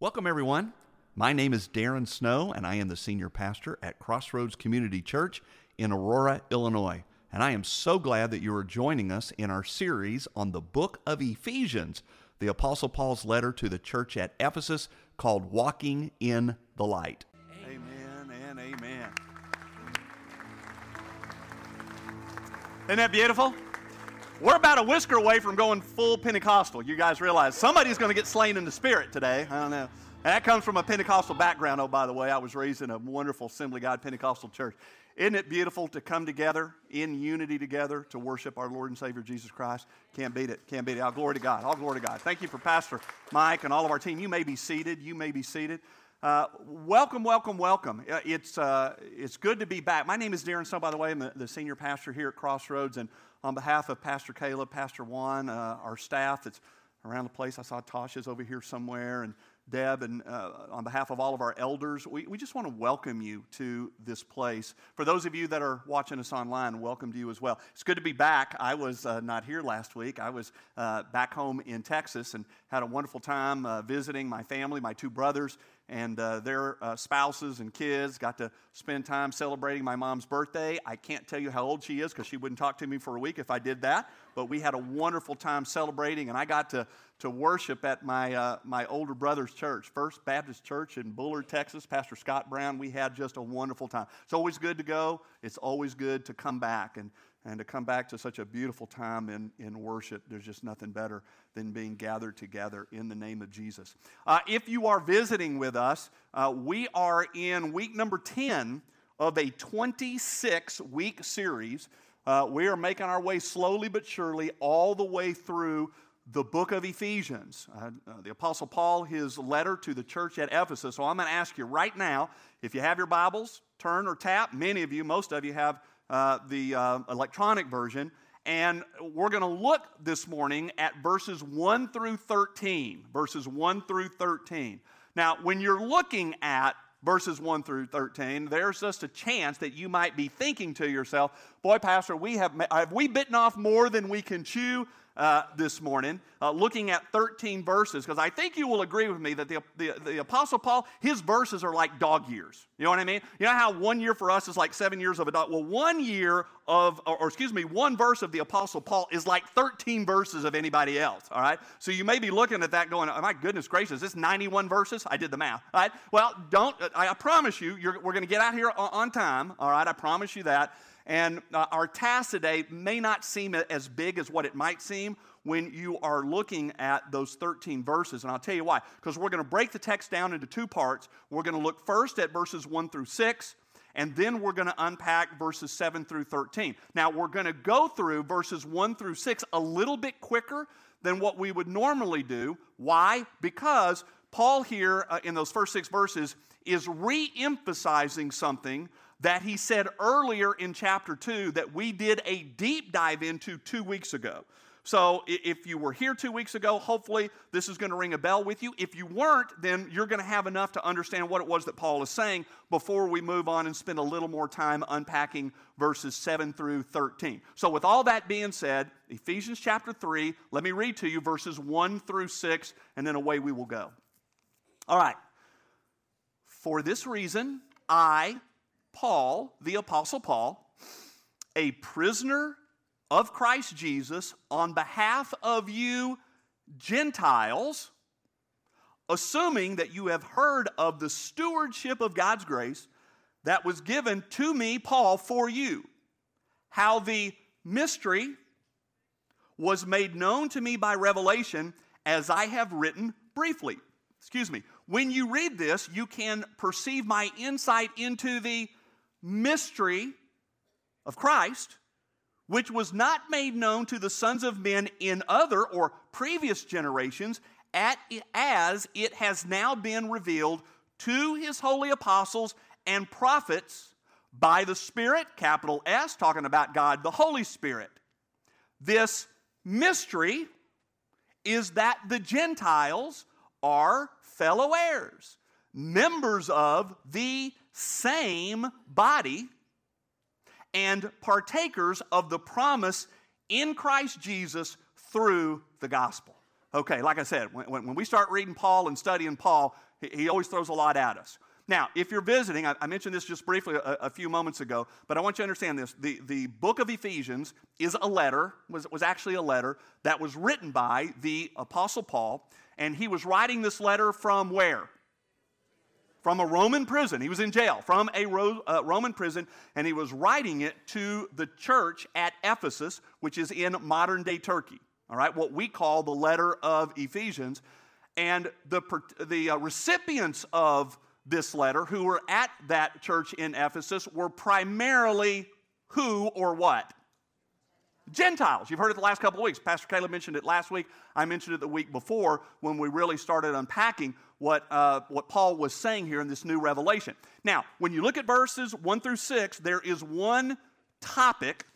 Welcome, everyone. My name is Daren Snow, and I am the senior pastor at Crossroads Community Church in Aurora, Illinois. And I am so glad that you are joining us in our series on the book of Ephesians, the Apostle Paul's letter to the church at Ephesus called Walking in the Light. Amen and amen. Isn't that beautiful? We're about a whisker away from going full Pentecostal. You guys realize somebody's going to get slain in the spirit today. I don't know. That comes from a Pentecostal background, oh, by the way. I was raised in a wonderful Assembly God Pentecostal church. Isn't it beautiful to come together in unity together to worship our Lord and Savior Jesus Christ? Can't beat it. Can't beat it. All glory to God. All glory to God. Thank you for Pastor Mike and all of our team. You may be seated. You may be seated. Uh, welcome, welcome, welcome. Uh, it's, uh, it's good to be back. My name is Daren Snow, by the way. I'm the, the, senior pastor here at Crossroads. And on behalf of Pastor Caleb, Pastor Juan, uh, our staff that's around the place, I saw Tasha's over here somewhere, and Deb, and uh, on behalf of all of our elders, we, we just want to welcome you to this place. For those of you that are watching us online, welcome to you as well. It's good to be back. I was uh, not here last week. I was uh, back home in Texas and had a wonderful time uh, visiting my family, my two brothers, and uh, their uh, spouses and kids. Got to spend time celebrating my mom's birthday. I can't tell you how old she is because she wouldn't talk to me for a week if I did that. But we had a wonderful time celebrating, and I got to, to worship at my, uh, my older brother's church, First Baptist Church in Bullard, Texas. Pastor Scott Brown. We had just a wonderful time. It's always good to go. It's always good to come back. And and to come back to such a beautiful time in, in worship. There's just nothing better than being gathered together in the name of Jesus. Uh, if you are visiting with us, uh, we are in week number 10 of a 26 week series. Uh, we are making our way slowly but surely all the way through the book of Ephesians. Uh, uh, the Apostle Paul, his letter to the church at Ephesus. So I'm going to ask you right now if you have your Bibles, turn or tap. Many of you, most of you have uh, the uh, electronic version. And we're going to look this morning at verses 1 through 13. Verses 1 through 13. Now, when you're looking at verses 1 through 13, there's just a chance that you might be thinking to yourself, Boy, Pastor, we have, have we bitten off more than we can chew? Uh, this morning, uh, looking at 13 verses, because I think you will agree with me that the, the, the, Apostle Paul, his verses are like dog years. You know what I mean? You know how one year for us is like seven years of a dog? Well, one year of, or, or excuse me, one verse of the Apostle Paul is like 13 verses of anybody else, all right? So you may be looking at that going, oh my goodness gracious, is this 91 verses? I did the math, all right? Well, don't, I promise you, we're going to get out here on time, all right? I promise you that. And uh, our task today may not seem as big as what it might seem when you are looking at those 13 verses. And I'll tell you why. Because we're going to break the text down into two parts. We're going to look first at verses 1 through 6, and then we're going to unpack verses 7 through 13. Now, we're going to go through verses 1 through 6 a little bit quicker than what we would normally do. Why? Because Paul, here uh, in those first six verses, is re emphasizing something that he said earlier in chapter 2 that we did a deep dive into two weeks ago. So if you were here two weeks ago, hopefully this is going to ring a bell with you. If you weren't, then you're going to have enough to understand what it was that Paul is saying before we move on and spend a little more time unpacking verses 7 through 13. So, with all that being said, Ephesians chapter 3, let me read to you verses 1 through 6, and then away we will go. All right. For this reason, I, Paul, the Apostle Paul, a prisoner of Christ Jesus, on behalf of you Gentiles, assuming that you have heard of the stewardship of God's grace that was given to me, Paul, for you, how the mystery was made known to me by revelation, as I have written briefly. Excuse me. When you read this, you can perceive my insight into the mystery of Christ, which was not made known to the sons of men in other or previous generations, at, as it has now been revealed to his holy apostles and prophets by the Spirit, capital S, talking about God the Holy Spirit. This mystery is that the Gentiles are fellow heirs, members of the same body and partakers of the promise in Christ Jesus through the gospel. Okay, like I said, when, when we start reading Paul and studying Paul, He, he always throws a lot at us. Now, if you're visiting, I, I mentioned this just briefly a, a, few moments ago, but I want you to understand this. The, the book of Ephesians is a letter, was, was actually a letter that was written by the Apostle Paul, and he was writing this letter from where? From a Roman prison. He was in jail from a Ro, uh, Roman prison, and he was writing it to the church at Ephesus, which is in modern day Turkey. All right, what we call the letter of Ephesians. And the, the uh, recipients of this letter who were at that church in Ephesus were primarily who or what? Gentiles. You've heard it the last couple of weeks. Pastor Caleb mentioned it last week. I mentioned it the week before when we really started unpacking what, uh, what Paul was saying here in this new revelation. Now, when you look at verses 1 through 6, there is one topic,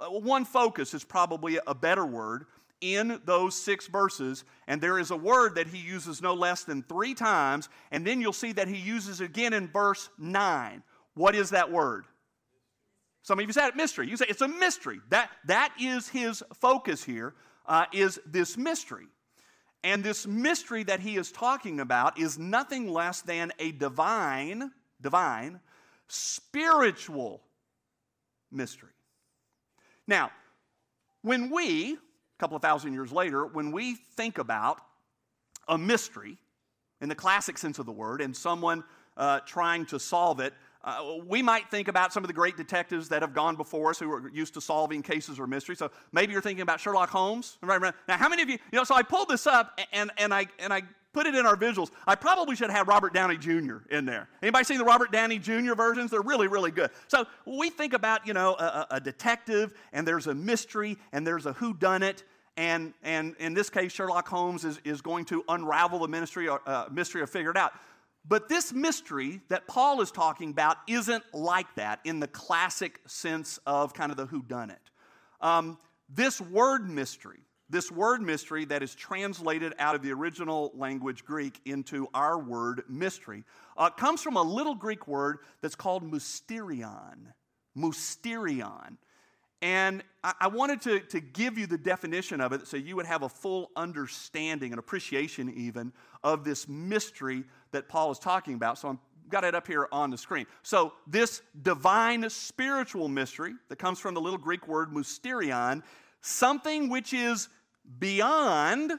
uh, one focus is probably a better word, in those six verses, and there is a word that he uses no less than three times, and then you'll see that he uses again in verse 9. What is that word? Some of you said it mystery. You say it's a mystery. That, that is his focus here. Uh, is this mystery. And this mystery that he is talking about is nothing less than a divine, divine, spiritual mystery. Now, when we, couple of thousand years later, when we think about a mystery in the classic sense of the word and someone uh, trying to solve it, uh, we might think about some of the great detectives that have gone before us who are used to solving cases or mysteries. So maybe you're thinking about Sherlock Holmes. Now, how many of you, you know, so I pulled this up and, and, I, and I put it in our visuals. I probably should have Robert Downey Jr. in there. Anybody seen the Robert Downey Jr. versions? They're really, really good. So we think about, you know, a, a detective and there's a mystery and there's a whodunit. And, and in this case, Sherlock Holmes is, is going to unravel the mystery or, uh, mystery or figure it out. But this mystery that Paul is talking about isn't like that in the classic sense of kind of the whodunit. Um, this word mystery, this word mystery that is translated out of the original language Greek into our word mystery uh, comes from a little Greek word that's called mysterion. Mysterion. And I, I wanted to, to give you the definition of it so you would have a full understanding and appreciation, even, of this mystery that Paul is talking about. So I've got it up here on the screen. So, this divine spiritual mystery that comes from the little Greek word mysterion, something which is beyond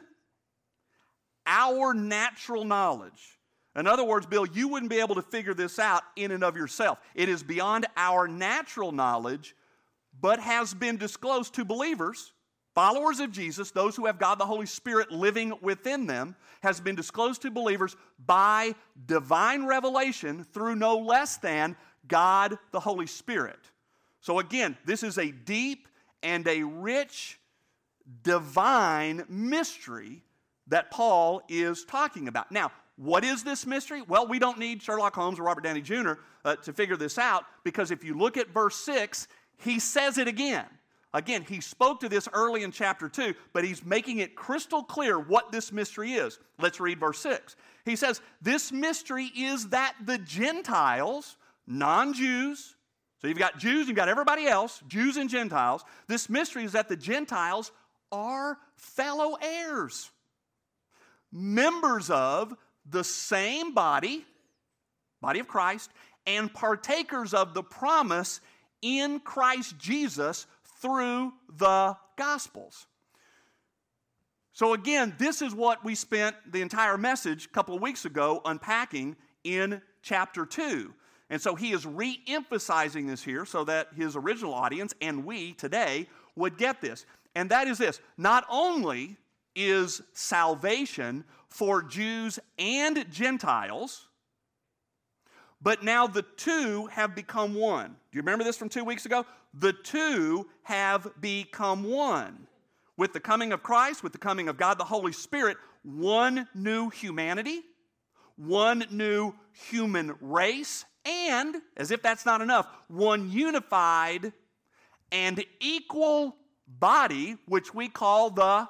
our natural knowledge. In other words, Bill, you wouldn't be able to figure this out in and of yourself. It is beyond our natural knowledge, but has been disclosed to believers, followers of Jesus, those who have God the Holy Spirit living within them, has been disclosed to believers by divine revelation through no less than God the Holy Spirit. So, again, this is a deep and a rich divine mystery that Paul is talking about. Now, what is this mystery? Well, we don't need Sherlock Holmes or Robert Downey Jr. Uh, to figure this out because if you look at verse 6, he says it again. Again, he spoke to this early in chapter 2, but he's making it crystal clear what this mystery is. Let's read verse 6. He says, This mystery is that the Gentiles, non Jews, so you've got Jews, you've got everybody else, Jews and Gentiles. This mystery is that the Gentiles are fellow heirs, members of the same body, body of Christ, and partakers of the promise in Christ Jesus through the Gospels. So, again, this is what we spent the entire message a couple of weeks ago unpacking in chapter 2. And so he is re emphasizing this here so that his original audience and we today would get this. And that is this not only is salvation for Jews and Gentiles, but now the two have become one. Do you remember this from two weeks ago? The two have become one. With the coming of Christ, with the coming of God the Holy Spirit, one new humanity, one new human race, and, as if that's not enough, one unified and equal body, which we call the,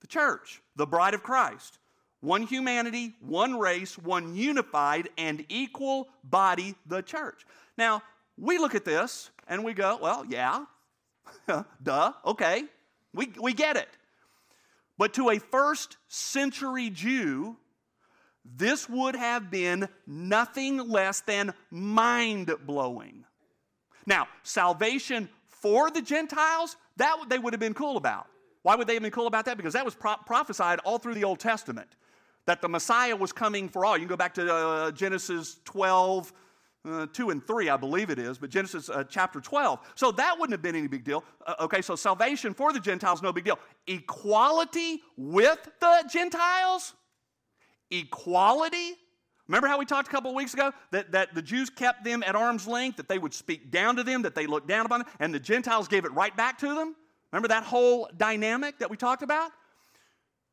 the church, the bride of Christ. One humanity, one race, one unified and equal body, the church. Now, we look at this and we go, well, yeah, duh, okay, we, we get it. But to a first century Jew, this would have been nothing less than mind blowing. Now, salvation for the Gentiles, that they would have been cool about. Why would they have been cool about that? Because that was pro- prophesied all through the Old Testament that the Messiah was coming for all. You can go back to uh, Genesis 12, uh, 2 and 3, I believe it is, but Genesis uh, chapter 12. So that wouldn't have been any big deal. Uh, okay, so salvation for the Gentiles, no big deal. Equality with the Gentiles? Equality? Remember how we talked a couple weeks ago that, that the Jews kept them at arm's length, that they would speak down to them, that they looked down upon them, and the Gentiles gave it right back to them? Remember that whole dynamic that we talked about?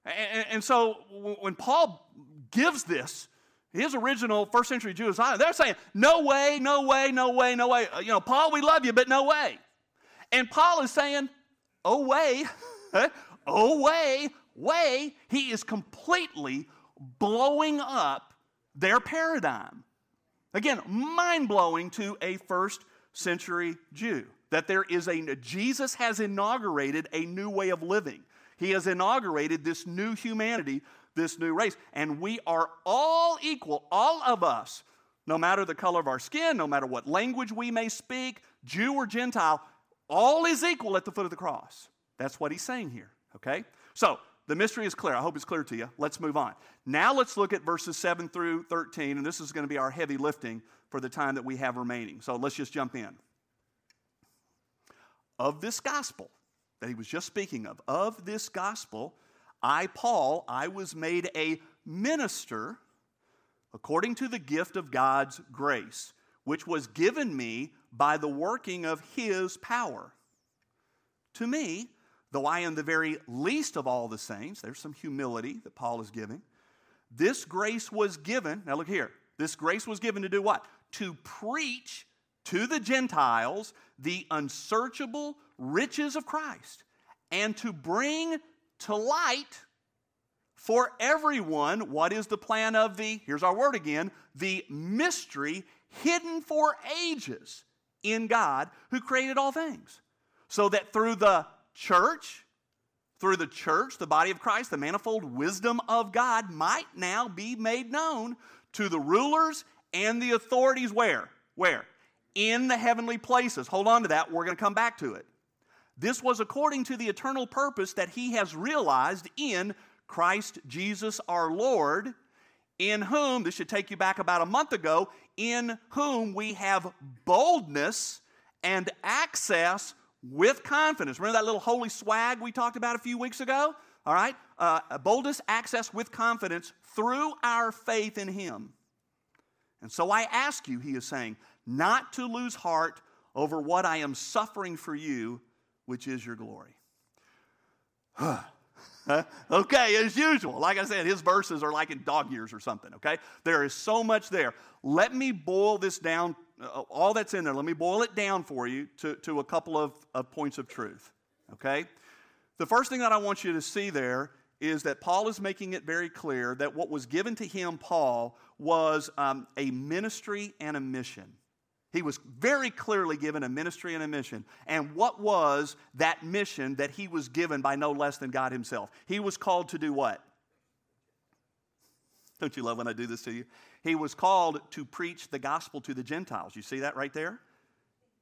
And, and so when Paul gives this, his original first century Jews, they're saying, no way, no way, no way, no way. You know, Paul, we love you, but no way. And Paul is saying, oh, way, oh, way, way. He is completely blowing up their paradigm. Again, mind blowing to a first century Jew that there is a, Jesus has inaugurated a new way of living. He has inaugurated this new humanity, this new race. And we are all equal, all of us, no matter the color of our skin, no matter what language we may speak, Jew or Gentile, all is equal at the foot of the cross. That's what he's saying here, okay? So, the mystery is clear. I hope it's clear to you. Let's move on. Now let's look at verses 7 through 13, and this is going to be our heavy lifting for the time that we have remaining. So let's just jump in. Of this gospel that he was just speaking of, of this gospel, I, Paul, I was made a minister according to the gift of God's grace, which was given me by the working of his power. To me, though I am the very least of all the saints, there's some humility that Paul is giving. This grace was given, now look here, this grace was given to do what? To preach to the Gentiles the unsearchable riches of Christ and to bring to light for everyone what is the plan of the, here's our word again, the mystery hidden for ages in God who created all things. So that through the church, through the church, the body of Christ, the manifold wisdom of God might now be made known to the rulers and the authorities where? Where? In the heavenly places. Hold on to that. We're going to come back to it. This was according to the eternal purpose that he has realized in Christ Jesus our Lord, in whom, this should take you back about a month ago, in whom we have boldness and access with confidence. Remember that little holy swag we talked about a few weeks ago? All right? Uh, boldness, access with confidence through our faith in Him. And so I ask you, he is saying, not to lose heart over what I am suffering for you, which is your glory. okay, as usual. Like I said, his verses are like in dog years or something, okay? There is so much there. Let me boil this down uh, all that's in there, let me boil it down for you to, to a couple of, of points of truth. Okay? The first thing that I want you to see there is that Paul is making it very clear that what was given to him, Paul, was um, a ministry and a mission. He was very clearly given a ministry and a mission. And what was that mission that he was given by no less than God himself? He was called to do what? Don't you love when I do this to you? He was called to preach the gospel to the Gentiles. You see that right there?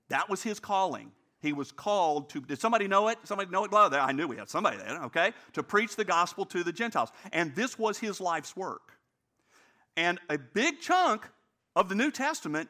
That was his calling. He was called to, did somebody know it? Somebody know it? Well, I knew we had somebody there, okay? To preach the gospel to the Gentiles. And this was his life's work. And a big chunk of the New Testament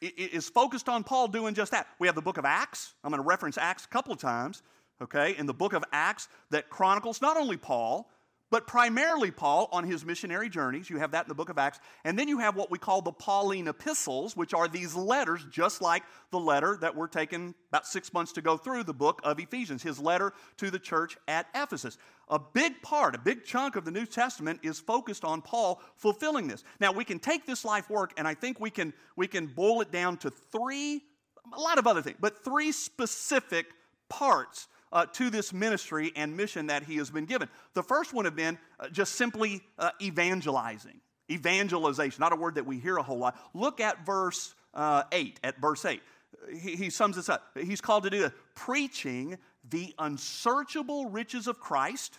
is focused on Paul doing just that. We have the book of Acts. I'm going to reference Acts a couple of times, okay? In the book of Acts that chronicles not only Paul, but primarily Paul on his missionary journeys. You have that in the book of Acts. And then you have what we call the Pauline epistles, which are these letters, just like the letter that we're taking about six months to go through the book of Ephesians, his letter to the church at Ephesus. A big part, a big chunk of the New Testament is focused on Paul fulfilling this. Now, we can take this life work, and I think we can, we can boil it down to three, a lot of other things, but three specific parts uh, to this ministry and mission that he has been given. The first one have been uh, just simply uh, evangelizing. Evangelization, not a word that we hear a whole lot. Look at verse uh, 8, at verse 8. He, he sums this up. He's called to do this preaching the unsearchable riches of Christ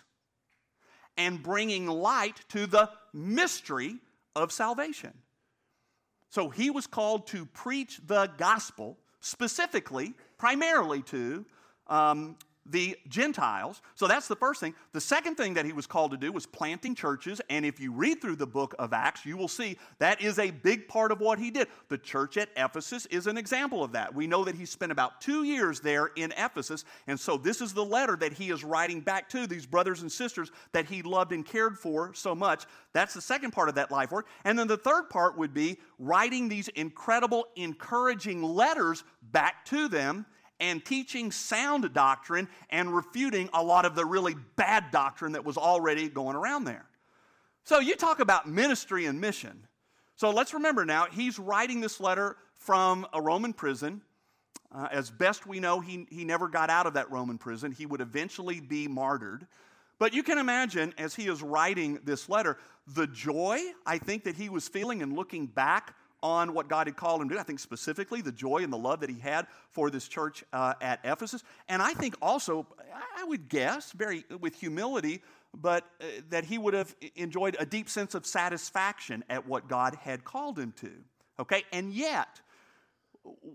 and bringing light to the mystery of salvation. So he was called to preach the gospel, specifically, primarily to um, the Gentiles. So that's the first thing. The second thing that he was called to do was planting churches. And if you read through the book of Acts, you will see that is a big part of what he did. The church at Ephesus is an example of that. We know that he spent about two years there in Ephesus. And so this is the letter that he is writing back to these brothers and sisters that he loved and cared for so much. That's the second part of that life work. And then the third part would be writing these incredible, encouraging letters back to them and teaching sound doctrine and refuting a lot of the really bad doctrine that was already going around there. So you talk about ministry and mission. So let's remember now, he's writing this letter from a Roman prison. Uh, as best we know, he, he never got out of that Roman prison. He would eventually be martyred. But you can imagine, as he is writing this letter, the joy I think that he was feeling and looking back on what God had called him to do. I think specifically the joy and the love that he had for this church uh, at Ephesus. And I think also, I would guess, very with humility, but uh, that he would have enjoyed a deep sense of satisfaction at what God had called him to. Okay? And yet,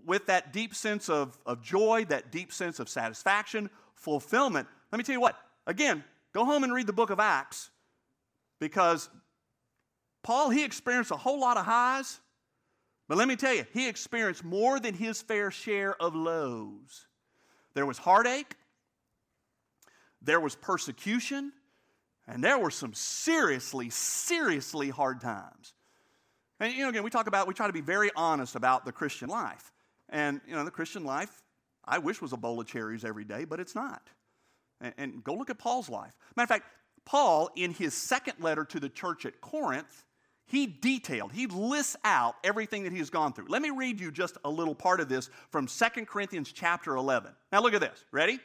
with that deep sense of, of joy, that deep sense of satisfaction, fulfillment, let me tell you what, again, go home and read the book of Acts because Paul, he experienced a whole lot of highs but let me tell you, he experienced more than his fair share of lows. There was heartache, there was persecution, and there were some seriously, seriously hard times. And you know, again, we talk about, we try to be very honest about the Christian life. And you know, the Christian life, I wish was a bowl of cherries every day, but it's not. And, and go look at Paul's life. Matter of fact, Paul, in his second letter to the church at Corinth, he detailed, he lists out everything that he's gone through. Let me read you just a little part of this from 2 Corinthians chapter 11. Now look at this. Ready?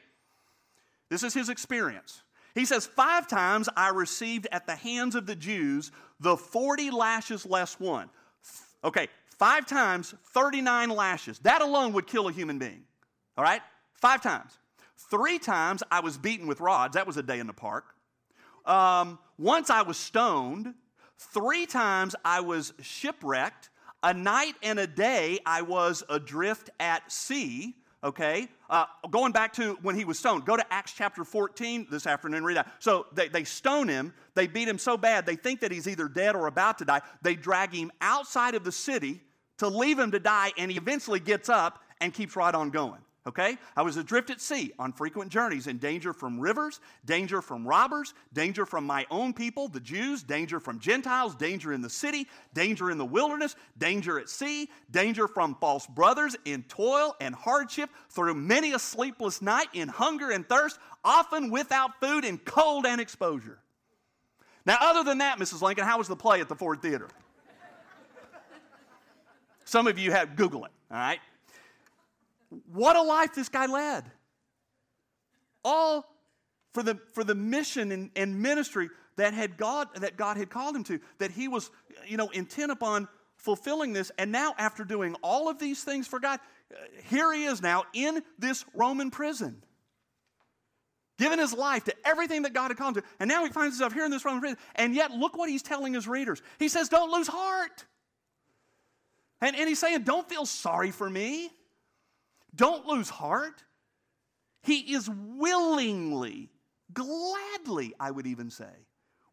This is his experience. He says, Five times I received at the hands of the Jews the 40 lashes less one. Okay, five times, 39 lashes. That alone would kill a human being. All right? Five times. Three times I was beaten with rods. That was a day in the park. Um, once I was stoned. Three times I was shipwrecked. A night and a day I was adrift at sea. Okay? Uh, going back to when he was stoned, go to Acts chapter 14 this afternoon, read that. So they, they stone him, they beat him so bad, they think that he's either dead or about to die. They drag him outside of the city to leave him to die, and he eventually gets up and keeps right on going okay? I was adrift at sea on frequent journeys in danger from rivers, danger from robbers, danger from my own people, the Jews, danger from Gentiles, danger in the city, danger in the wilderness, danger at sea, danger from false brothers in toil and hardship, through many a sleepless night in hunger and thirst, often without food in cold and exposure. Now, other than that, Mrs. Lincoln, how was the play at the Ford Theater? Some of you have Google it, all right? What a life this guy led. All for the, for the mission and, and ministry that, had God, that God had called him to, that he was you know, intent upon fulfilling this. And now, after doing all of these things for God, uh, here he is now in this Roman prison, giving his life to everything that God had called him to. And now he finds himself here in this Roman prison. And yet, look what he's telling his readers. He says, Don't lose heart. And, and he's saying, Don't feel sorry for me. Don't lose heart. He is willingly, gladly, I would even say,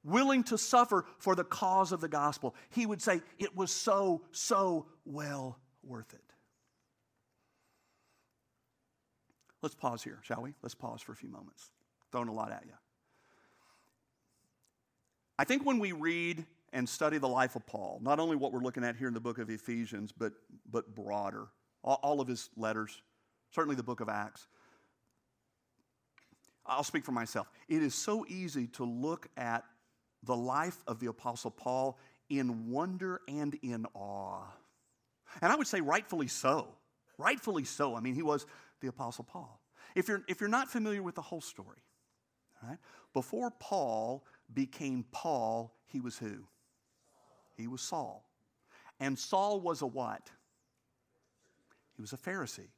willing to suffer for the cause of the gospel. He would say, It was so, so well worth it. Let's pause here, shall we? Let's pause for a few moments. Throwing a lot at you. I think when we read and study the life of Paul, not only what we're looking at here in the book of Ephesians, but, but broader, all, all of his letters, certainly the book of Acts. I'll speak for myself. It is so easy to look at the life of the Apostle Paul in wonder and in awe. And I would say rightfully so. Rightfully so. I mean, he was the Apostle Paul. If you're, if you're not familiar with the whole story, right, before Paul became Paul, he was who? He was Saul. And Saul was a what? He was a Pharisee.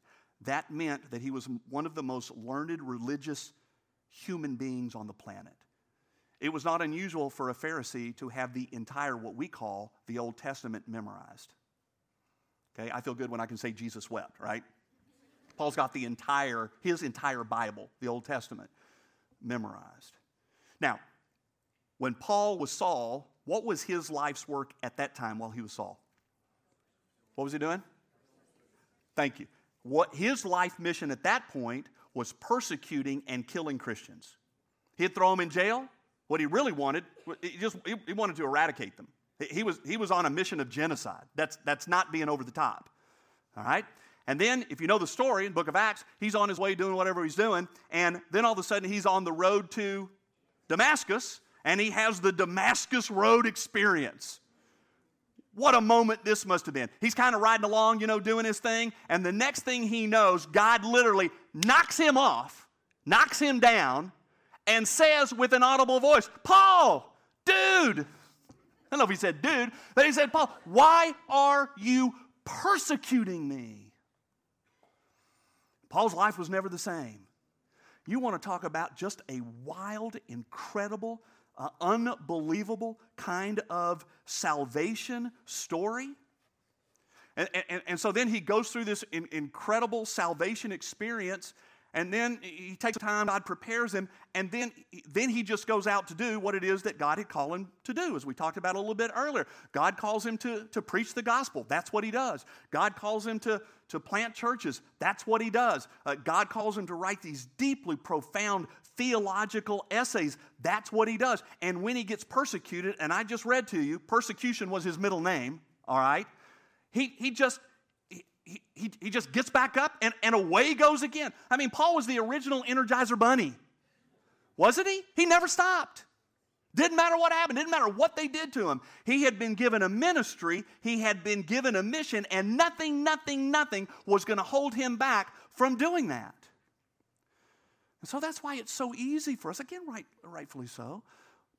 That meant that he was one of the most learned religious human beings on the planet. it was not unusual for a Pharisee to have the entire, what we call, the Old Testament memorized. Okay, I feel good when I can say Jesus wept, right? Paul's got the entire, his entire Bible, the Old Testament, memorized. Now, when Paul was Saul, what was his life's work at that time while he was Saul? What was he doing? Thank you. What his life mission at that point was persecuting and killing Christians. He'd throw them in jail. What he really wanted, he just he wanted to eradicate them. He was, he was on a mission of genocide. That's, that's not being over the top. All right? And then, if you know the story in book of Acts, he's on his way doing whatever he's doing. And then all of a sudden, he's on the road to Damascus, and he has the Damascus Road experience. What a moment this must have been. He's kind of riding along, you know, doing his thing. And the next thing he knows, God literally knocks him off, knocks him down, and says with an audible voice, Paul, dude, I don't know if he said, dude, but he said, Paul, why are you persecuting me? Paul's life was never the same. You want to talk about just a wild, incredible, uh, unbelievable kind of salvation story? And, and, and, so then he goes through this in, incredible salvation experience and then he takes time, God prepares him, and then, then he just goes out to do what it is that God had called him to do, as we talked about a little bit earlier. God calls him to, to preach the gospel. That's what he does. God calls him to, to plant churches. That's what he does. Uh, God calls him to write these deeply profound theological essays. That's what he does. And when he gets persecuted, and I just read to you, persecution was his middle name, all right? He, he just he, he, he just gets back up and, and away goes again. I mean, Paul was the original Energizer Bunny, wasn't he? He never stopped. Didn't matter what happened, didn't matter what they did to him. He had been given a ministry, he had been given a mission, and nothing, nothing, nothing was going to hold him back from doing that. And so that's why it's so easy for us, again, right, rightfully so,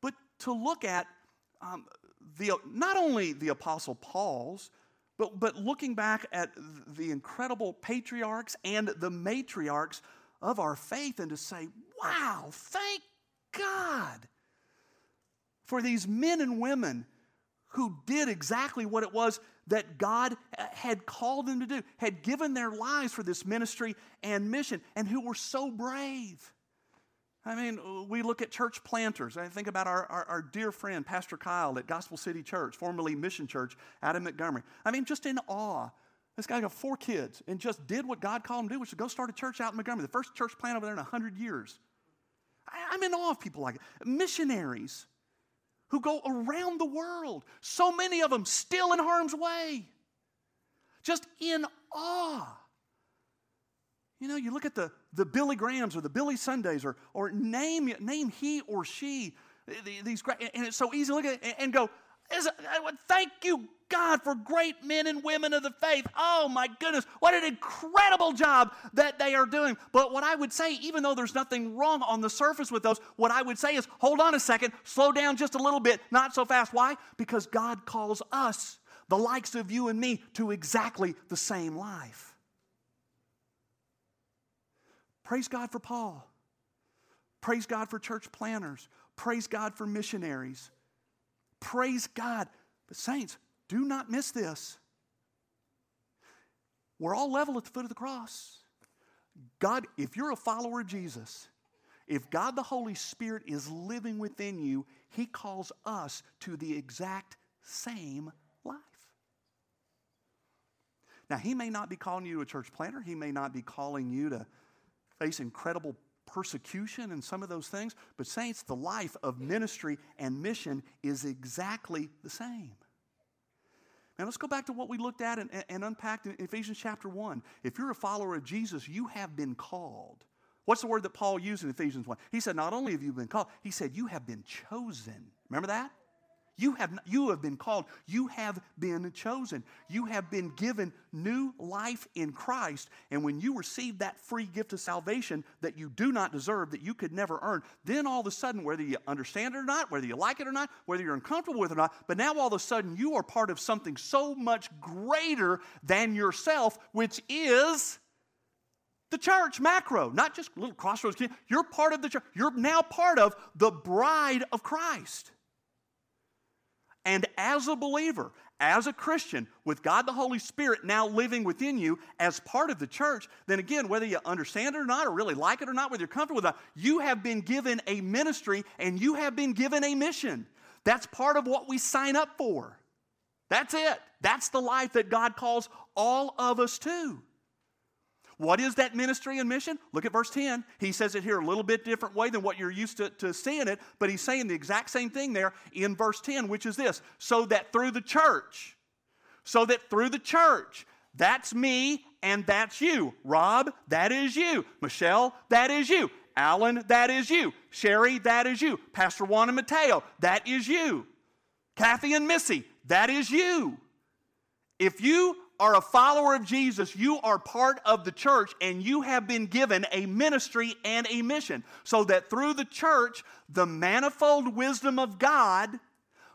but to look at um, the, not only the Apostle Paul's, but, but looking back at the incredible patriarchs and the matriarchs of our faith and to say, wow, thank God for these men and women who did exactly what it was that God uh, had called them to do, had given their lives for this ministry and mission, and who were so brave. I mean, we look at church planters. I think about our, our, our, dear friend, Pastor Kyle at Gospel City Church, formerly Mission Church out Montgomery. I mean, just in awe. This guy got four kids and just did what God called him to do, which is go start a church out in Montgomery, the first church plant over there in 100 years. I, I'm in awe of people like it. Missionaries who go around the world, so many of them still in harm's way. Just in awe. You know, you look at the, the Billy Grahams or the Billy Sundays or, or name, name he or she, these and it's so easy to look at it and go, thank you, God, for great men and women of the faith. Oh my goodness, what an incredible job that they are doing. But what I would say, even though there's nothing wrong on the surface with those, what I would say is hold on a second, slow down just a little bit, not so fast. Why? Because God calls us, the likes of you and me, to exactly the same life. Praise God for Paul. Praise God for church planters. Praise God for missionaries. Praise God. But, saints, do not miss this. We're all level at the foot of the cross. God, if you're a follower of Jesus, if God the Holy Spirit is living within you, He calls us to the exact same life. Now, He may not be calling you to a church planter, He may not be calling you to face incredible persecution and some of those things. But, saints, the life of ministry and mission is exactly the same. Now, let's go back to what we looked at and, and unpacked in Ephesians chapter 1. If you're a follower of Jesus, you have been called. What's the word that Paul used in Ephesians 1? He said, Not only have you been called, he said, You have been chosen. Remember that? You have, you have been called. You have been chosen. You have been given new life in Christ. And when you receive that free gift of salvation that you do not deserve, that you could never earn, then all of a sudden, whether you understand it or not, whether you like it or not, whether you're uncomfortable with it or not, but now all of a sudden you are part of something so much greater than yourself, which is The church, macro, not just little crossroads. You're part of the church. You're now part of the bride of Christ. And as a believer, as a Christian, with God the Holy Spirit now living within you as part of the church, then again, whether you understand it or not, or really like it or not, whether you're comfortable with it, you have been given a ministry and you have been given a mission. That's part of what we sign up for. That's it. That's the life that God calls all of us to. What is that ministry and mission? Look at verse 10. He says it here a little bit different way than what you're used to, to seeing it, but he's saying the exact same thing there in verse 10, which is this so that through the church, so that through the church, that's me and that's you. Rob, that is you. Michelle, that is you. Alan, that is you. Sherry, that is you. Pastor Juan and Mateo, that is you. Kathy and Missy, that is you. If you are a follower of Jesus, you are part of the church and you have been given a ministry and a mission so that through the church, the manifold wisdom of God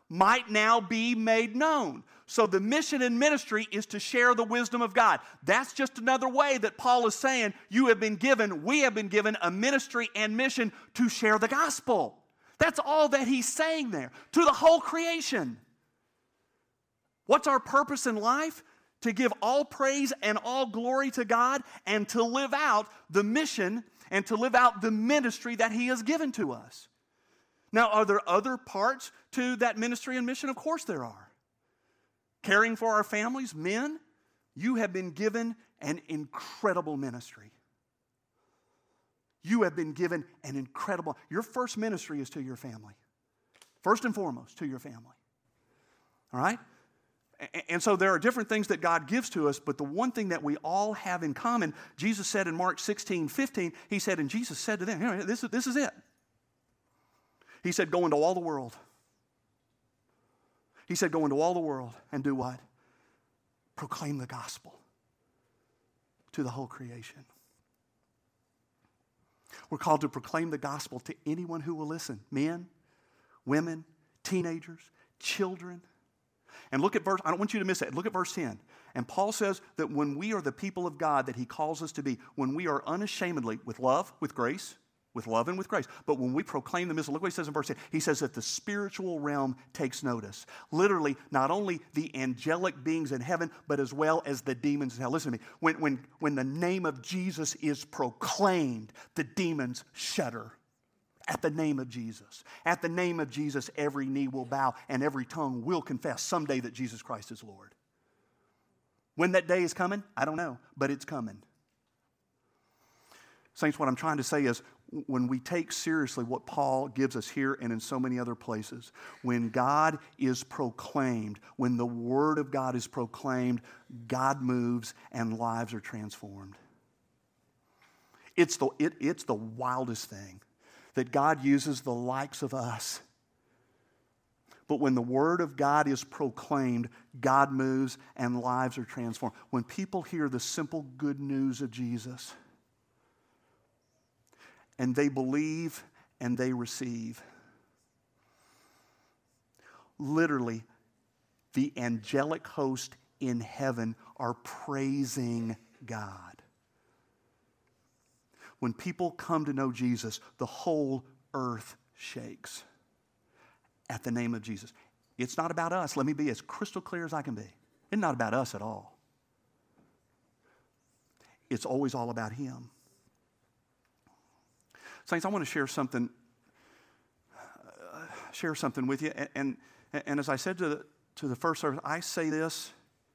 might now be made known. So the mission and ministry is to share the wisdom of God. That's just another way that Paul is saying you have been given, we have been given a ministry and mission to share the gospel. That's all that he's saying there to the whole creation. What's our purpose in life? To give all praise and all glory to God and to live out the mission and to live out the ministry that He has given to us. Now, are there other parts to that ministry and mission? Of course, there are. Caring for our families, men, you have been given an incredible ministry. You have been given an incredible, your first ministry is to your family. First and foremost, to your family. All right? And so there are different things that God gives to us, but the one thing that we all have in common, Jesus said in Mark 16, 15, He said, and Jesus said to them, this, is, this is it. He said, Go into all the world. He said, Go into all the world and do what? Proclaim the gospel to the whole creation. We're called to proclaim the gospel to anyone who will listen men, women, teenagers, children and look at verse, I don't want you to miss that. Look at verse 10. And Paul says that when we are the people of God that he calls us to be, when we are unashamedly, with love, with grace, with love and with grace. But when we proclaim the missile, look what he says in verse 10. He says that the spiritual realm takes notice. Literally, not only the angelic beings in heaven, but as well as the demons in hell. Listen to me. When, when, when the name of Jesus is proclaimed, the demons shudder at the name of Jesus. At the name of Jesus, every knee will bow and every tongue will confess someday that Jesus Christ is Lord. When that day is coming, I don't know, but it's coming. Saints, what I'm trying to say is when we take seriously what Paul gives us here and in so many other places, when God is proclaimed, when the Word of God is proclaimed, God moves and lives are transformed. It's the, it, it's the wildest thing that God uses the likes of us. But when the Word of God is proclaimed, God moves and lives are transformed. When people hear the simple good news of Jesus and they believe and they receive, literally, the angelic host in heaven are praising God when people come to know Jesus, the whole earth shakes at the name of Jesus. It's not about us. Let me be as crystal clear as I can be. It's not about us at all. It's always all about Him. Saints, I want to share something, uh, share something with you. And, and, and, as I said to the, to the first service, I say this,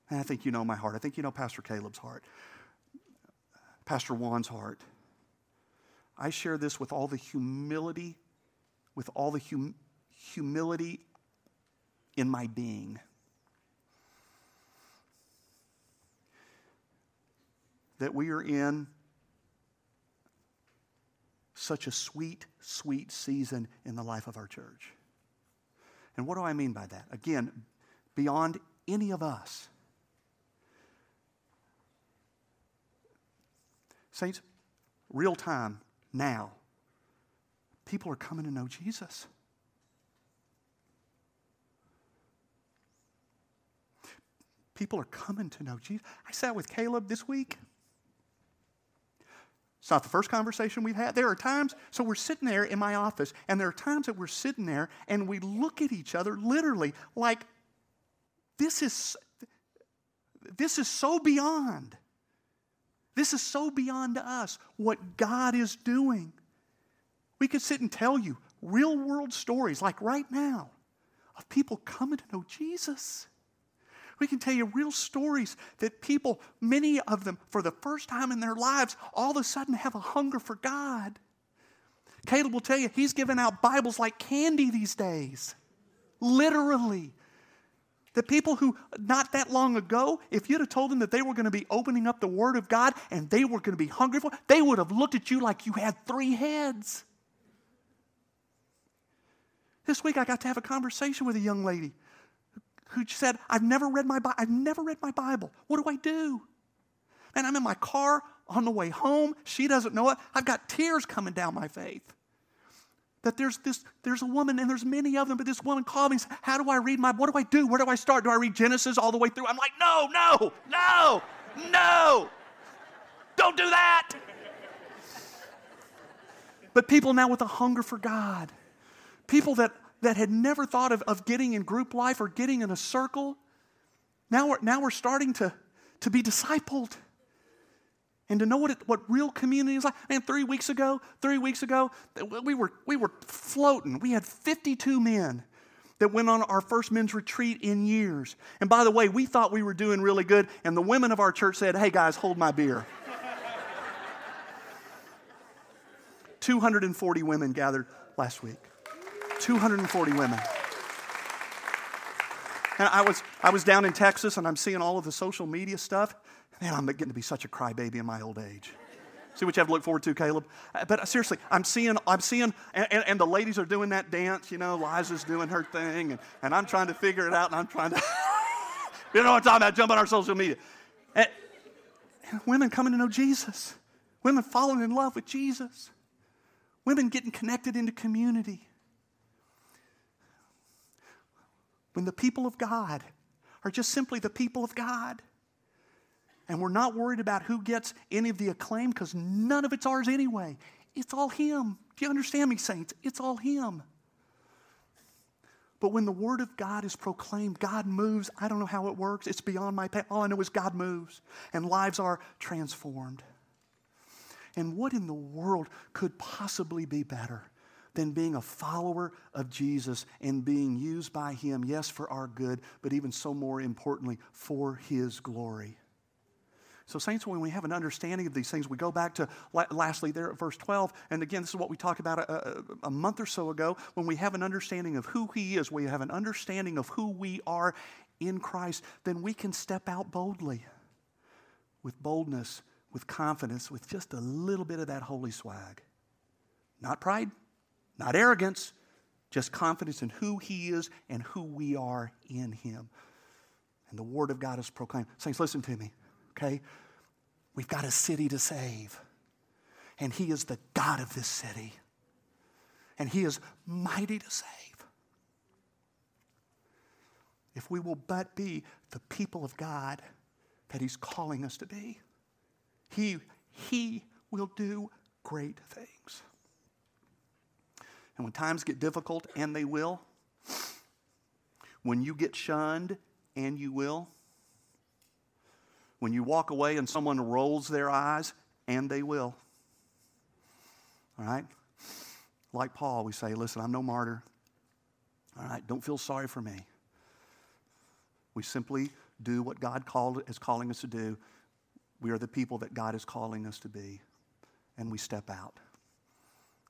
and I think you know my heart. I think you know Pastor Caleb's heart, Pastor Juan's heart. I share this with all the humility, with all the hum- humility in my being. That we are in such a sweet, sweet season in the life of our church. And what do I mean by that? Again, beyond any of us. Saints, real time, now, people are coming to know Jesus. People are coming to know Jesus. I sat with Caleb this week. It's not the first conversation we've had. There are times, so we're sitting there in my office, and there are times that we're sitting there and we look at each other literally like this is this is so beyond. This is so beyond us what God is doing. We could sit and tell you real world stories like right now of people coming to know Jesus. We can tell you real stories that people, many of them, for the first time in their lives, all of a sudden have a hunger for God. Caleb will tell you he's giving out Bibles like candy these days. Literally. The people who, not that long ago, if you'd have told them that they were going to be opening up the Word of God and they were going to be hungry for it, they would have looked at you like you had three heads. This week I got to have a conversation with a young lady who said, I've never read my Bible. I've never read my Bible. What do I do? And I'm in my car on the way home. She doesn't know it. I've got tears coming down my face. That there's this, there's a woman, and there's many of them, but this woman called me How do I read my what do I do? Where do I start? Do I read Genesis all the way through? I'm like, no, no, no, no. Don't do that. But people now with a hunger for God, people that that had never thought of, of getting in group life or getting in a circle, now we're, now we're starting to, to be discipled and to know what, it, what real community is like. Man, three weeks ago, three weeks ago, we were, we were floating. We had 52 men that went on our first men's retreat in years. And by the way, we thought we were doing really good, and the women of our church said, Hey guys, hold my beer. 240 women gathered last week. 240 women. And I was, I was down in Texas and I'm seeing all of the social media stuff. Man, I'm getting to be such a crybaby in my old age. See what you have to look forward to, Caleb. Uh, but seriously, I'm seeing, I'm seeing, and, and, and, the ladies are doing that dance. You know, Liza's doing her thing, and, and I'm trying to figure it out, and I'm trying to, you know what I'm talking about, jumping on our social media. And, and women coming to know Jesus, women falling in love with Jesus, women getting connected into community. when the people of God are just simply the people of God. And we're not worried about who gets any of the acclaim because none of it's ours anyway. It's all Him. Do you understand me, saints? It's all Him. But when the Word of God is proclaimed, God moves. I don't know how it works. It's beyond my pay. All I know is God moves and lives are transformed. And what in the world could possibly be better than being a follower of Jesus and being used by Him, yes, for our good, but even so more importantly, for His glory. So, saints, when we have an understanding of these things, we go back to lastly there at verse 12. And again, this is what we talked about a, a, a, month or so ago. When we have an understanding of who He is, we have an understanding of who we are in Christ, then we can step out boldly with boldness, with confidence, with just a little bit of that holy swag. Not pride, not arrogance, just confidence in who He is and who we are in Him. And the Word of God is proclaimed. Saints, listen to me, okay? We've got a city to save, and He is the God of this city, and He is mighty to save. If we will but be the people of God that He's calling us to be, He, he will do great things. And when times get difficult, and they will, when you get shunned, and you will, when you walk away and someone rolls their eyes, and they will. All right? Like Paul, we say, listen, I'm no martyr. All right, don't feel sorry for me. We simply do what God called, is calling us to do. We are the people that God is calling us to be, and we step out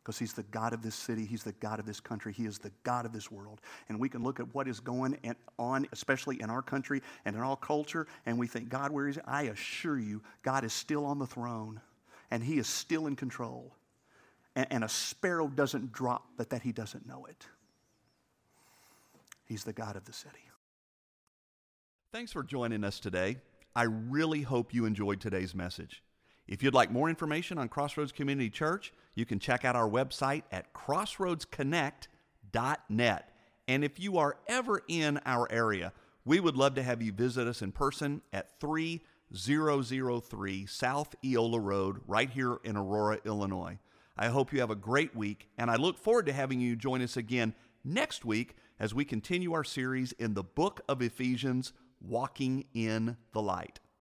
because he's the God of this city, he's the God of this country, he is the God of this world. And we can look at what is going on, especially in our country and in our culture, and we think, God, where is? I assure you, God is still on the throne, and he is still in control. And, and a sparrow doesn't drop, but that he doesn't know it. He's the God of the city. Thanks for joining us today. I really hope you enjoyed today's message. If you'd like more information on Crossroads Community Church, you can check out our website at crossroadsconnect.net. And if you are ever in our area, we would love to have you visit us in person at 3 003 South Eola Road, right here in Aurora, Illinois. I hope you have a great week, and I look forward to having you join us again next week as we continue our series in the book of Ephesians, Walking in the Light.